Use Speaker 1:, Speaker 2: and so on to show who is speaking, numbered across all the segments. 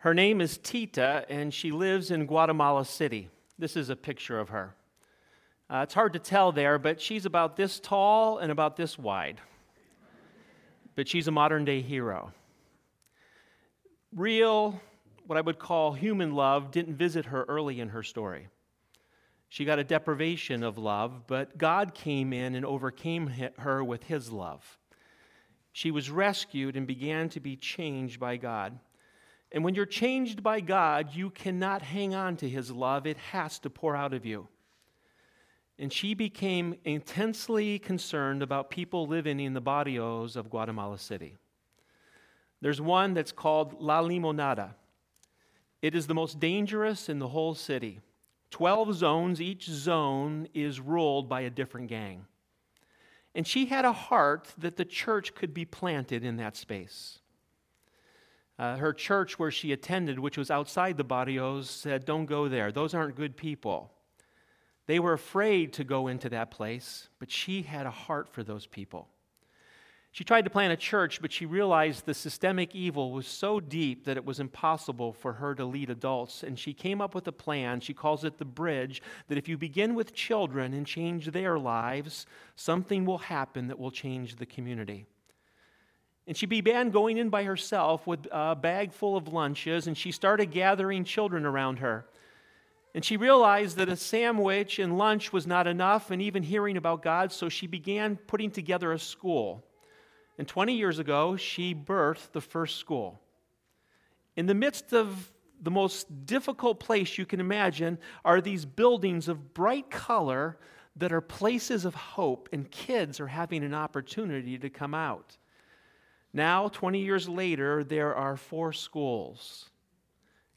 Speaker 1: Her name is Tita, and she lives in Guatemala City. This is a picture of her. Uh, it's hard to tell there, but she's about this tall and about this wide. But she's a modern day hero. Real, what I would call human love, didn't visit her early in her story. She got a deprivation of love, but God came in and overcame her with his love. She was rescued and began to be changed by God. And when you're changed by God, you cannot hang on to his love, it has to pour out of you. And she became intensely concerned about people living in the barrios of Guatemala City. There's one that's called La Limonada. It is the most dangerous in the whole city. 12 zones, each zone is ruled by a different gang. And she had a heart that the church could be planted in that space. Uh, her church where she attended, which was outside the barrios, said, Don't go there. Those aren't good people. They were afraid to go into that place, but she had a heart for those people. She tried to plant a church, but she realized the systemic evil was so deep that it was impossible for her to lead adults. And she came up with a plan. She calls it the bridge that if you begin with children and change their lives, something will happen that will change the community. And she began going in by herself with a bag full of lunches, and she started gathering children around her. And she realized that a sandwich and lunch was not enough, and even hearing about God, so she began putting together a school. And 20 years ago, she birthed the first school. In the midst of the most difficult place you can imagine are these buildings of bright color that are places of hope, and kids are having an opportunity to come out. Now, 20 years later, there are four schools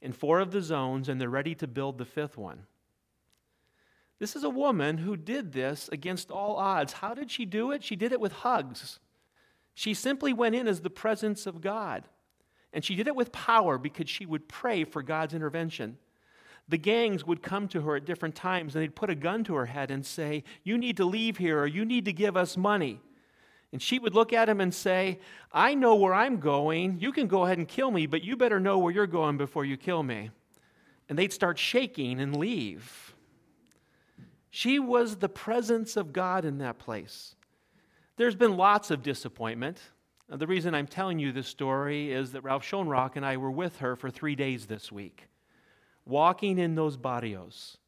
Speaker 1: in four of the zones, and they're ready to build the fifth one. This is a woman who did this against all odds. How did she do it? She did it with hugs. She simply went in as the presence of God. And she did it with power because she would pray for God's intervention. The gangs would come to her at different times and they'd put a gun to her head and say, You need to leave here or you need to give us money. And she would look at him and say, I know where I'm going. You can go ahead and kill me, but you better know where you're going before you kill me. And they'd start shaking and leave. She was the presence of God in that place. There's been lots of disappointment. Uh, the reason I'm telling you this story is that Ralph Schoenrock and I were with her for three days this week, walking in those barrios.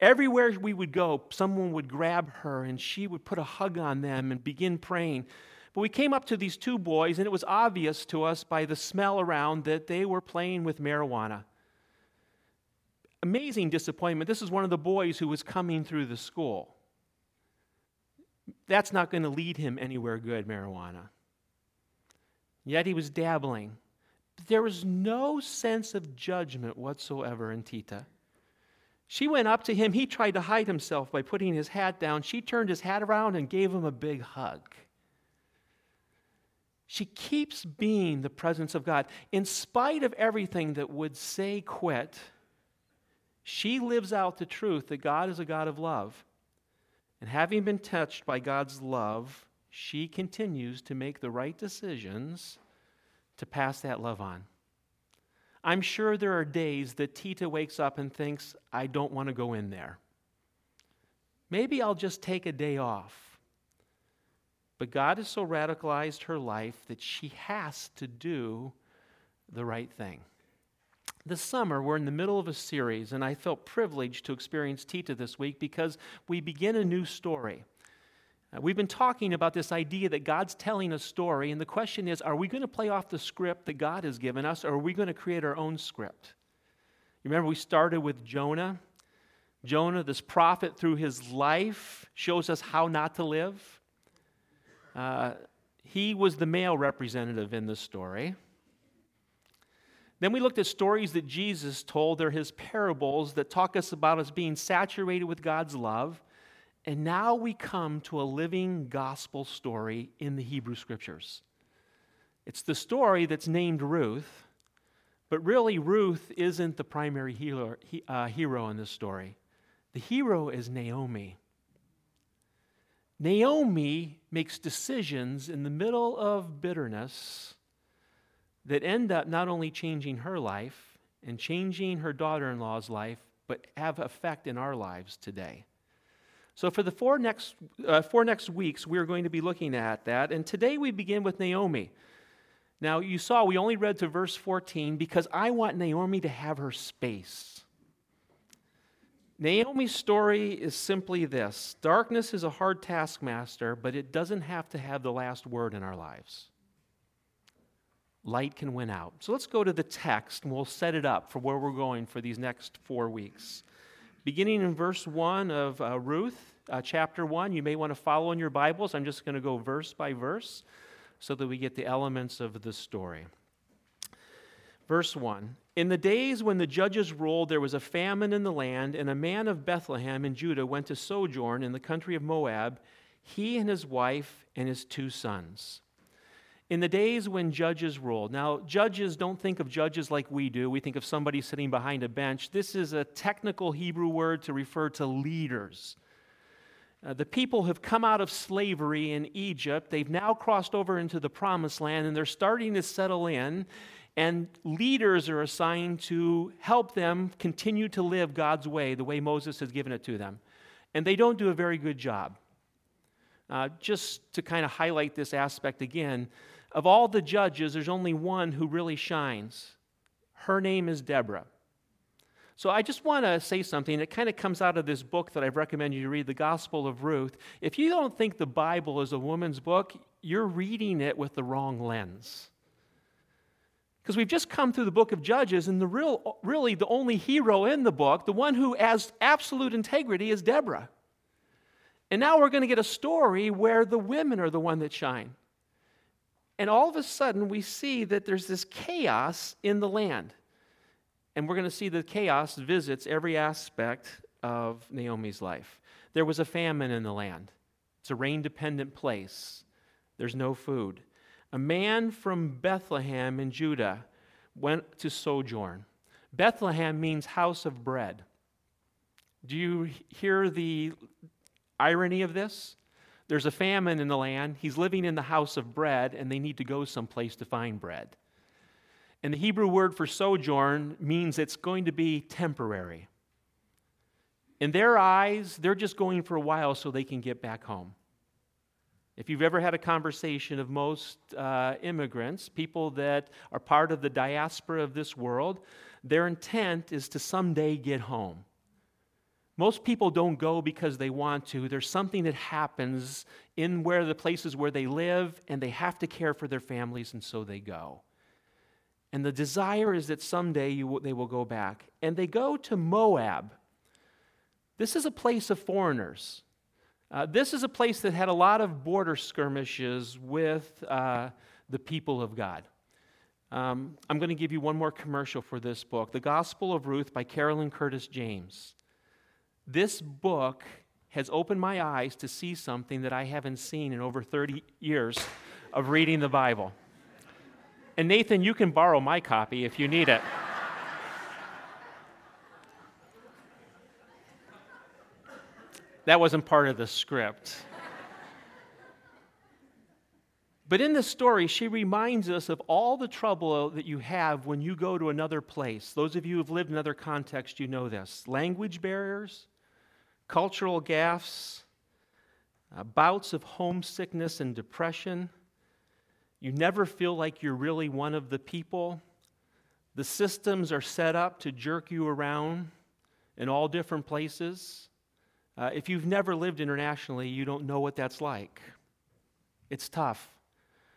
Speaker 1: Everywhere we would go, someone would grab her and she would put a hug on them and begin praying. But we came up to these two boys, and it was obvious to us by the smell around that they were playing with marijuana. Amazing disappointment. This is one of the boys who was coming through the school that's not going to lead him anywhere good, marijuana. Yet he was dabbling. There was no sense of judgment whatsoever in Tita. She went up to him. He tried to hide himself by putting his hat down. She turned his hat around and gave him a big hug. She keeps being the presence of God. In spite of everything that would say quit, she lives out the truth that God is a God of love. And having been touched by God's love, she continues to make the right decisions to pass that love on. I'm sure there are days that Tita wakes up and thinks, I don't want to go in there. Maybe I'll just take a day off. But God has so radicalized her life that she has to do the right thing. This summer, we're in the middle of a series, and I felt privileged to experience Tita this week because we begin a new story. Uh, we've been talking about this idea that God's telling a story, and the question is are we going to play off the script that God has given us, or are we going to create our own script? You remember we started with Jonah? Jonah, this prophet, through his life, shows us how not to live. Uh, he was the male representative in this story. Then we looked at stories that Jesus told. They're his parables that talk us about us being saturated with God's love. And now we come to a living gospel story in the Hebrew Scriptures. It's the story that's named Ruth, but really, Ruth isn't the primary hero, uh, hero in this story. The hero is Naomi. Naomi makes decisions in the middle of bitterness that end up not only changing her life and changing her daughter in law's life, but have effect in our lives today. So, for the four next, uh, four next weeks, we're going to be looking at that. And today we begin with Naomi. Now, you saw we only read to verse 14 because I want Naomi to have her space. Naomi's story is simply this darkness is a hard taskmaster, but it doesn't have to have the last word in our lives. Light can win out. So let's go to the text and we'll set it up for where we're going for these next four weeks. Beginning in verse 1 of uh, Ruth, uh, chapter 1, you may want to follow in your Bibles. I'm just going to go verse by verse so that we get the elements of the story. Verse 1 In the days when the judges ruled, there was a famine in the land, and a man of Bethlehem in Judah went to sojourn in the country of Moab, he and his wife and his two sons. In the days when judges ruled, now judges don't think of judges like we do. We think of somebody sitting behind a bench. This is a technical Hebrew word to refer to leaders. Uh, the people have come out of slavery in Egypt. They've now crossed over into the promised land and they're starting to settle in and leaders are assigned to help them continue to live God's way, the way Moses has given it to them. And they don't do a very good job. Uh, just to kind of highlight this aspect again, of all the judges, there's only one who really shines. Her name is Deborah. So I just want to say something. that kind of comes out of this book that I've recommended you to read, The Gospel of Ruth. If you don't think the Bible is a woman's book, you're reading it with the wrong lens. Because we've just come through the book of Judges, and the real, really the only hero in the book, the one who has absolute integrity, is Deborah. And now we're going to get a story where the women are the one that shine. And all of a sudden, we see that there's this chaos in the land. And we're going to see the chaos visits every aspect of Naomi's life. There was a famine in the land, it's a rain dependent place, there's no food a man from Bethlehem in Judah went to sojourn. Bethlehem means house of bread. Do you hear the irony of this? There's a famine in the land. He's living in the house of bread, and they need to go someplace to find bread. And the Hebrew word for sojourn means it's going to be temporary. In their eyes, they're just going for a while so they can get back home. If you've ever had a conversation of most uh, immigrants, people that are part of the diaspora of this world, their intent is to someday get home. Most people don't go because they want to. There's something that happens in where the places where they live, and they have to care for their families, and so they go. And the desire is that someday you, they will go back. And they go to Moab. This is a place of foreigners. Uh, this is a place that had a lot of border skirmishes with uh, the people of God. Um, I'm going to give you one more commercial for this book The Gospel of Ruth by Carolyn Custis James. This book has opened my eyes to see something that I haven't seen in over 30 years of reading the Bible. And Nathan, you can borrow my copy if you need it. That wasn't part of the script. But in this story, she reminds us of all the trouble that you have when you go to another place. Those of you who have lived in other contexts, you know this language barriers, cultural gaffes, uh, bouts of homesickness and depression. You never feel like you're really one of the people. The systems are set up to jerk you around in all different places. Uh, if you've never lived internationally, you don't know what that's like. It's tough.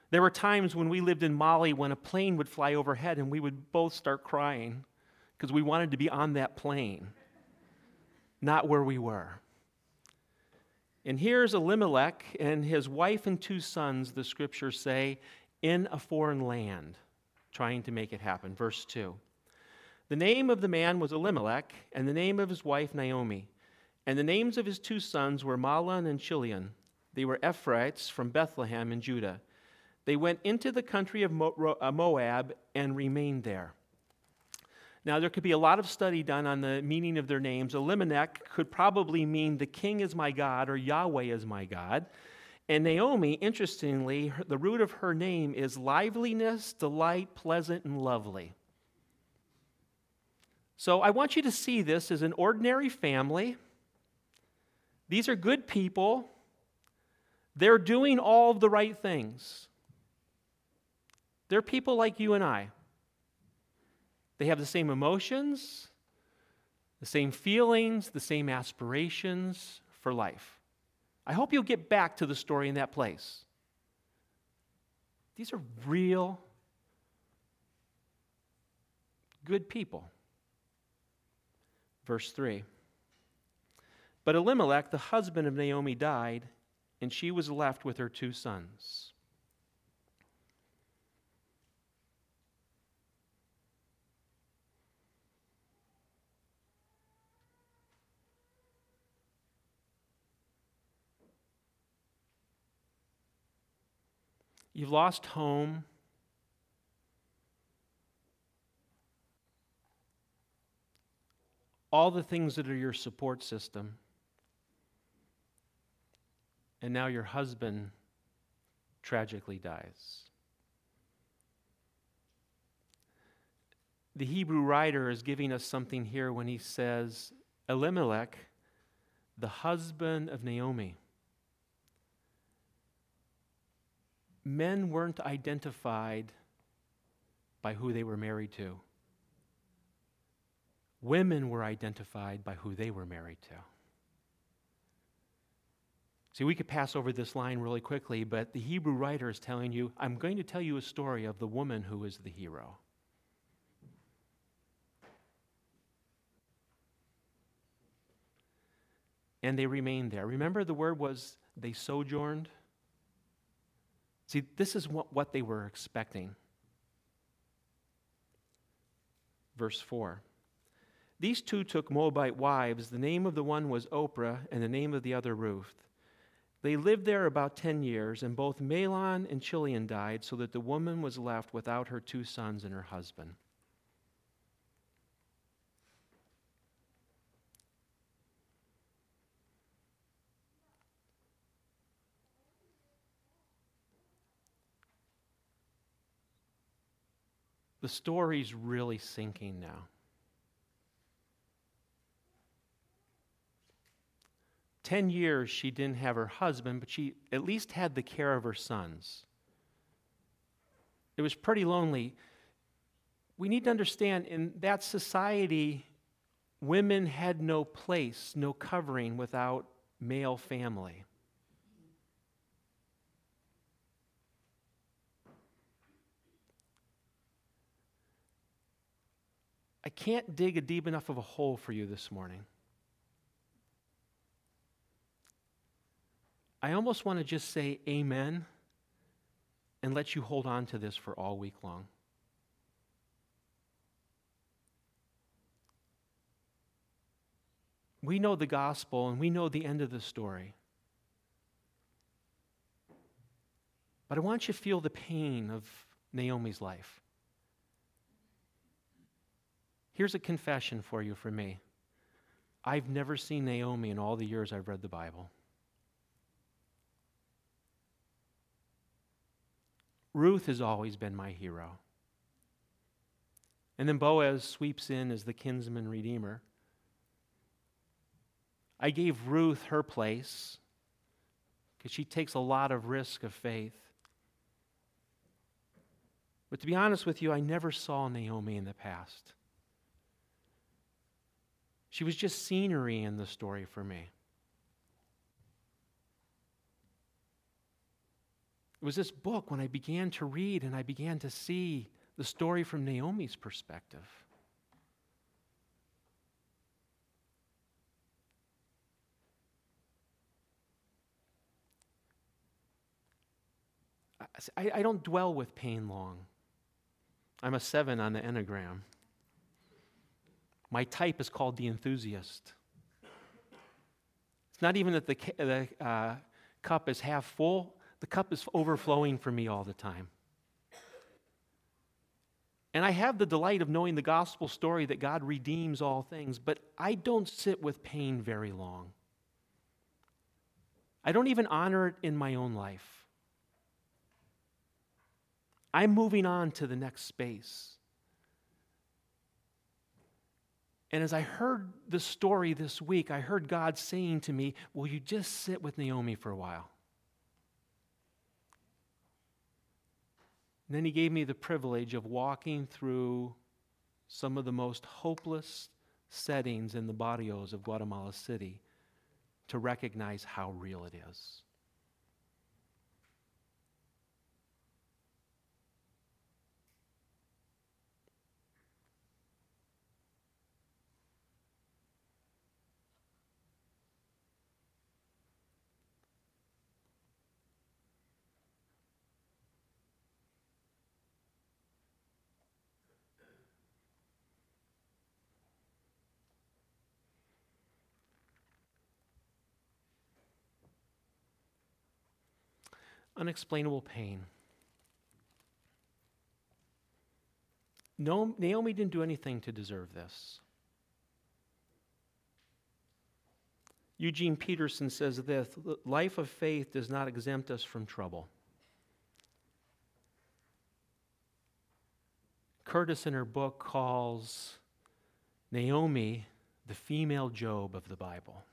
Speaker 1: There were times when we lived in Mali when a plane would fly overhead and we would both start crying because we wanted to be on that plane, not where we were. And here's Elimelech and his wife and two sons, the scriptures say, in a foreign land, trying to make it happen. Verse 2. The name of the man was Elimelech, and the name of his wife Naomi. And the names of his two sons were Mahlon and Chilion. They were Ephrathites from Bethlehem in Judah. They went into the country of uh, Moab and remained there. Now, there could be a lot of study done on the meaning of their names. Elimelech could probably mean the king is my God or Yahweh is my God. And Naomi, interestingly, the root of her name is liveliness, delight, pleasant, and lovely. So I want you to see this as an ordinary family. These are good people. They're doing all the right things. They're people like you and I. They have the same emotions, the same feelings, the same aspirations for life. I hope you'll get back to the story in that place. These are real, good people. Verse 3 But Elimelech, the husband of Naomi, died, and she was left with her two sons. You've lost home. All the things that are your support system. And now your husband tragically dies. The Hebrew writer is giving us something here when he says, Elimelech, the husband of Naomi. Men weren't identified by who they were married to. Women were identified by who they were married to. See, we could pass over this line really quickly, but the Hebrew writer is telling you, I'm going to tell you a story of the woman who is the hero. And they remained there. Remember, the word was they sojourned? See, this is what, what they were expecting. Verse 4 These two took Moabite wives. The name of the one was Orpah, and the name of the other Ruth. They lived there about 10 years, and both Mahlon and Chilion died, so that the woman was left without her two sons and her husband. The story's really sinking now. Ten years she didn't have her husband, but she at least had the care of her sons. It was pretty lonely. We need to understand in that society, women had no place, no covering without male family. Can't dig a deep enough of a hole for you this morning. I almost want to just say amen and let you hold on to this for all week long. We know the gospel and we know the end of the story. But I want you to feel the pain of Naomi's life. Here's a confession for you from me I've never seen Naomi in all the years I've read the Bible. Ruth has always been my hero. And then Boaz sweeps in as the kinsman redeemer. I gave Ruth her place because she takes a lot of risk of faith. But to be honest with you, I never saw Naomi in the past. She was just scenery in the story for me. It was this book when I began to read and I began to see the story from Naomi's perspective. I, I, don't dwell with pain long. I'm a seven on the Enneagram. My type is called the enthusiast. It's not even that the, the uh, cup is half full, the cup is overflowing for me all the time. And I have the delight of knowing the gospel story that God redeems all things, but I don't sit with pain very long. I don't even honor it in my own life. I'm moving on to the next space. And as I heard the story this week, I heard God saying to me, Will you just sit with Naomi for a while? And then he gave me the privilege of walking through some of the most hopeless settings in the barrios of Guatemala City to recognize how real it is. Unexplainable pain. No, Naomi didn't do anything to deserve this. Eugene Peterson says this life of faith does not exempt us from trouble. Custis, in her book, calls Naomi the female Job of the Bible.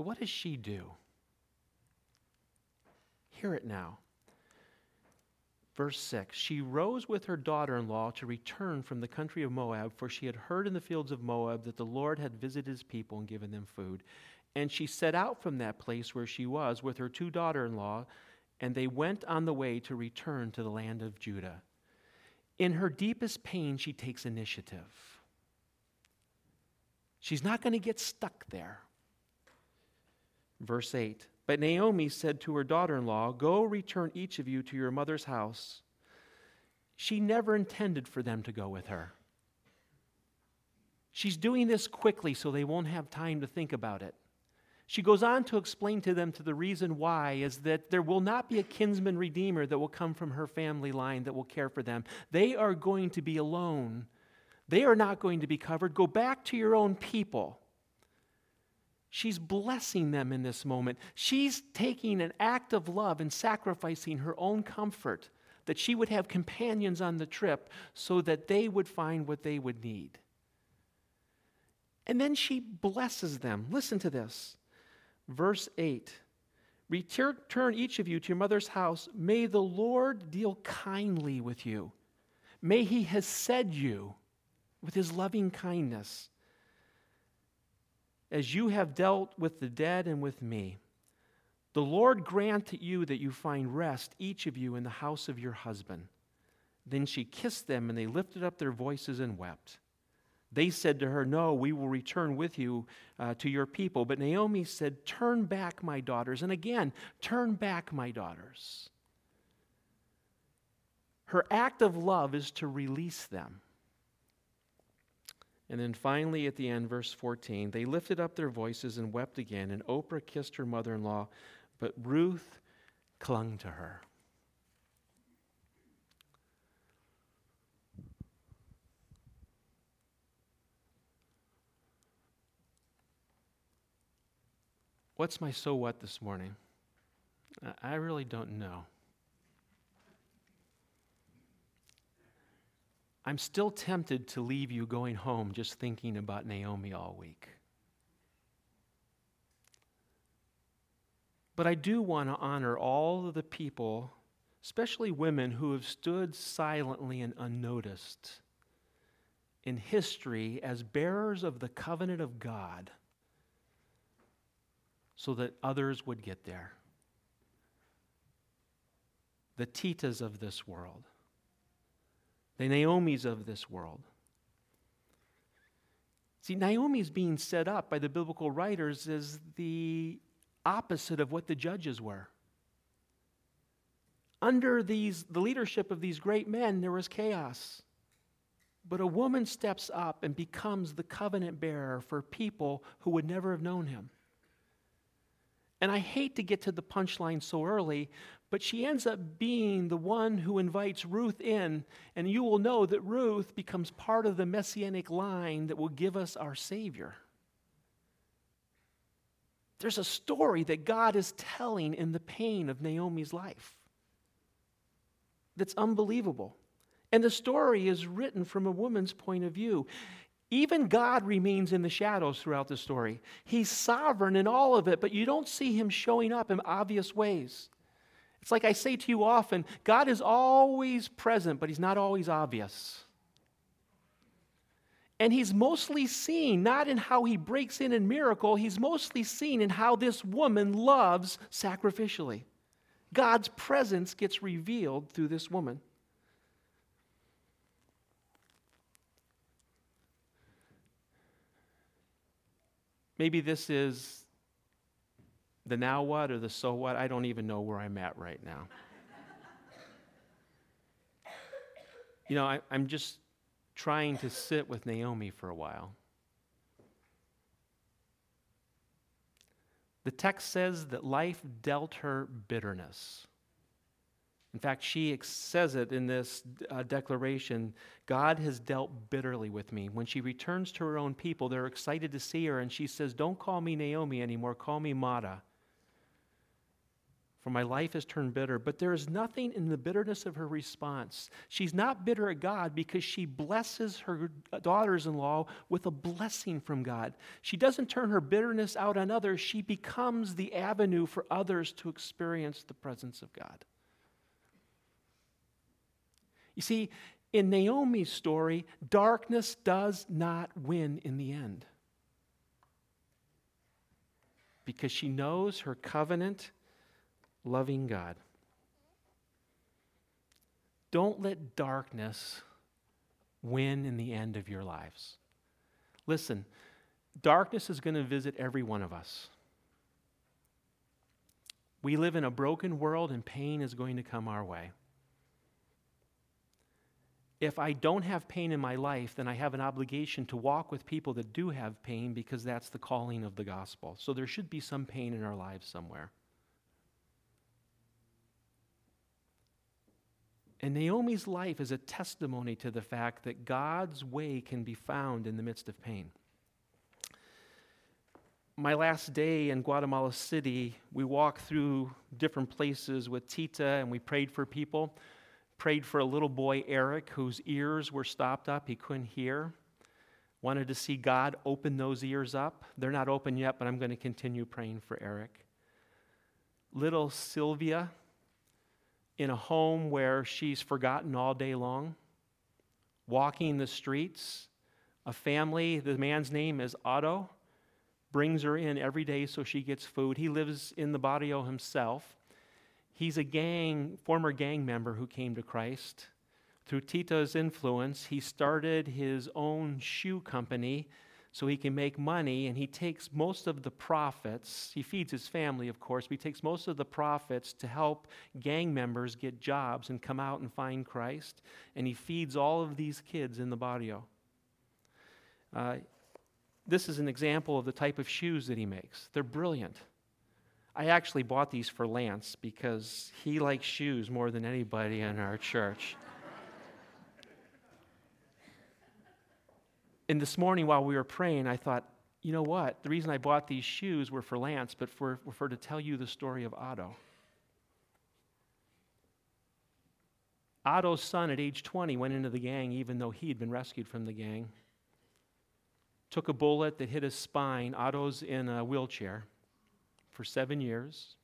Speaker 1: But what does she do? Hear it now. Verse 6 She rose with her daughter in law to return from the country of Moab, for she had heard in the fields of Moab that the Lord had visited his people and given them food. And she set out from that place where she was with her two daughter in law, and they went on the way to return to the land of Judah. In her deepest pain, she takes initiative. She's not going to get stuck there. Verse 8 But Naomi said to her daughter in law, Go return each of you to your mother's house. She never intended for them to go with her. She's doing this quickly so they won't have time to think about it. She goes on to explain to them to the reason why is that there will not be a kinsman redeemer that will come from her family line that will care for them. They are going to be alone. They are not going to be covered. Go back to your own people. She's blessing them in this moment. She's taking an act of love and sacrificing her own comfort that she would have companions on the trip so that they would find what they would need. And then she blesses them. Listen to this. Verse 8 Return each of you to your mother's house. May the Lord deal kindly with you. May he has said you with his loving kindness as you have dealt with the dead and with me. The Lord grant to you that you find rest, each of you, in the house of your husband. Then she kissed them, and they lifted up their voices and wept. They said to her, No, we will return with you uh, to your people. But Naomi said, Turn back, my daughters. And again, turn back, my daughters. Her act of love is to release them. And then finally, at the end, verse 14, they lifted up their voices and wept again, and Oprah kissed her mother in law, but Ruth clung to her. What's my so what this morning? I really don't know. I'm still tempted to leave you going home just thinking about Naomi all week. But I do want to honor all of the people, especially women, who have stood silently and unnoticed in history as bearers of the covenant of God so that others would get there. The Titas of this world the Naomi's of this world. See, Naomi's being set up by the biblical writers as the opposite of what the judges were. Under these, the leadership of these great men, there was chaos. But a woman steps up and becomes the covenant bearer for people who would never have known him. And I hate to get to the punchline so early, but she ends up being the one who invites Ruth in, and you will know that Ruth becomes part of the messianic line that will give us our Savior. There's a story that God is telling in the pain of Naomi's life that's unbelievable. And the story is written from a woman's point of view. Even God remains in the shadows throughout the story. He's sovereign in all of it, but you don't see him showing up in obvious ways. It's like I say to you often God is always present, but he's not always obvious. And he's mostly seen not in how he breaks in in miracle, he's mostly seen in how this woman loves sacrificially. God's presence gets revealed through this woman. Maybe this is the now what or the so what. I don't even know where I'm at right now. you know, I, am just trying to sit with Naomi for a while. The text says that life dealt her bitterness. In fact, she says it in this uh, declaration God has dealt bitterly with me. When she returns to her own people, they're excited to see her, and she says, Don't call me Naomi anymore, call me Mara. For my life has turned bitter. But there is nothing in the bitterness of her response. She's not bitter at God because she blesses her daughters in law with a blessing from God. She doesn't turn her bitterness out on others, she becomes the avenue for others to experience the presence of God. You see, in Naomi's story, darkness does not win in the end. Because she knows her covenant loving God. Don't let darkness win in the end of your lives. Listen, darkness is going to visit every one of us. We live in a broken world, and pain is going to come our way if I don't have pain in my life, then I have an obligation to walk with people that do have pain because that's the calling of the gospel. So there should be some pain in our lives somewhere. And Naomi's life is a testimony to the fact that God's way can be found in the midst of pain. My last day in Guatemala City, we walked through different places with Tita and we prayed for people prayed for a little boy, Eric, whose ears were stopped up. He couldn't hear. Wanted to see God open those ears up. They're not open yet, but I'm going to continue praying for Eric. Little Sylvia, in a home where she's forgotten all day long, walking the streets. A family, the man's name is Otto, brings her in every day so she gets food. He lives in the barrio himself. He's a gang, former gang member who came to Christ. Through Tita's influence, he started his own shoe company so he can make money, and he takes most of the profits. He feeds his family, of course, but he takes most of the profits to help gang members get jobs and come out and find Christ. And he feeds all of these kids in the barrio. Uh, this is an example of the type of shoes that he makes. They're brilliant. I actually bought these for Lance because he likes shoes more than anybody in our church. And this morning while we were praying, I thought, you know what? The reason I bought these shoes were for Lance, but for, for to tell you the story of Otto. Otto's son at age 20 went into the gang even though he had been rescued from the gang. Took a bullet that hit his spine. Otto's in a wheelchair for seven years.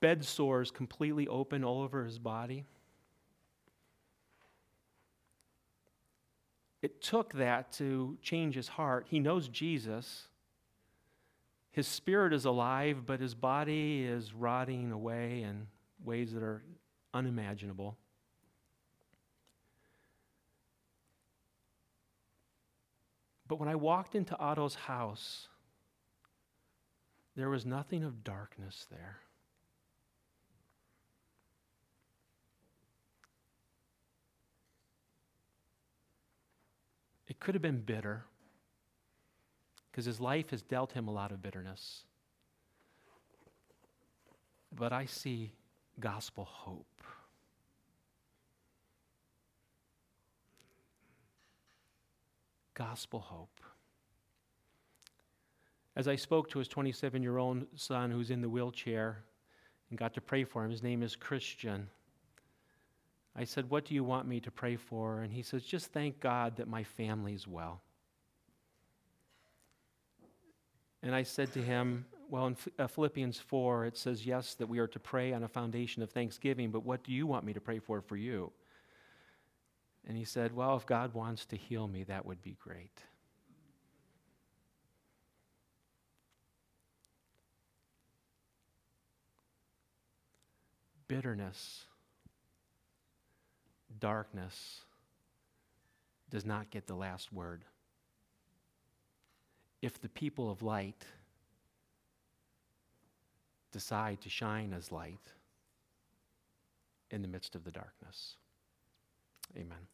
Speaker 1: Bed sores completely open all over his body. It took that to change his heart. He knows Jesus. His spirit is alive, but his body is rotting away in ways that are unimaginable. But when I walked into Otto's house, there was nothing of darkness there. Could have been bitter because his life has dealt him a lot of bitterness. But I see gospel hope. Gospel hope. As I spoke to his 27 year old son who's in the wheelchair and got to pray for him, his name is Christian. I said, What do you want me to pray for? And he says, Just thank God that my family's well. And I said to him, Well, in uh, Philippians 4, it says, Yes, that we are to pray on a foundation of thanksgiving, but what do you want me to pray for for you? And he said, Well, if God wants to heal me, that would be great. Bitterness darkness does not get the last word. If the people of light decide to shine as light in the midst of the darkness. Amen.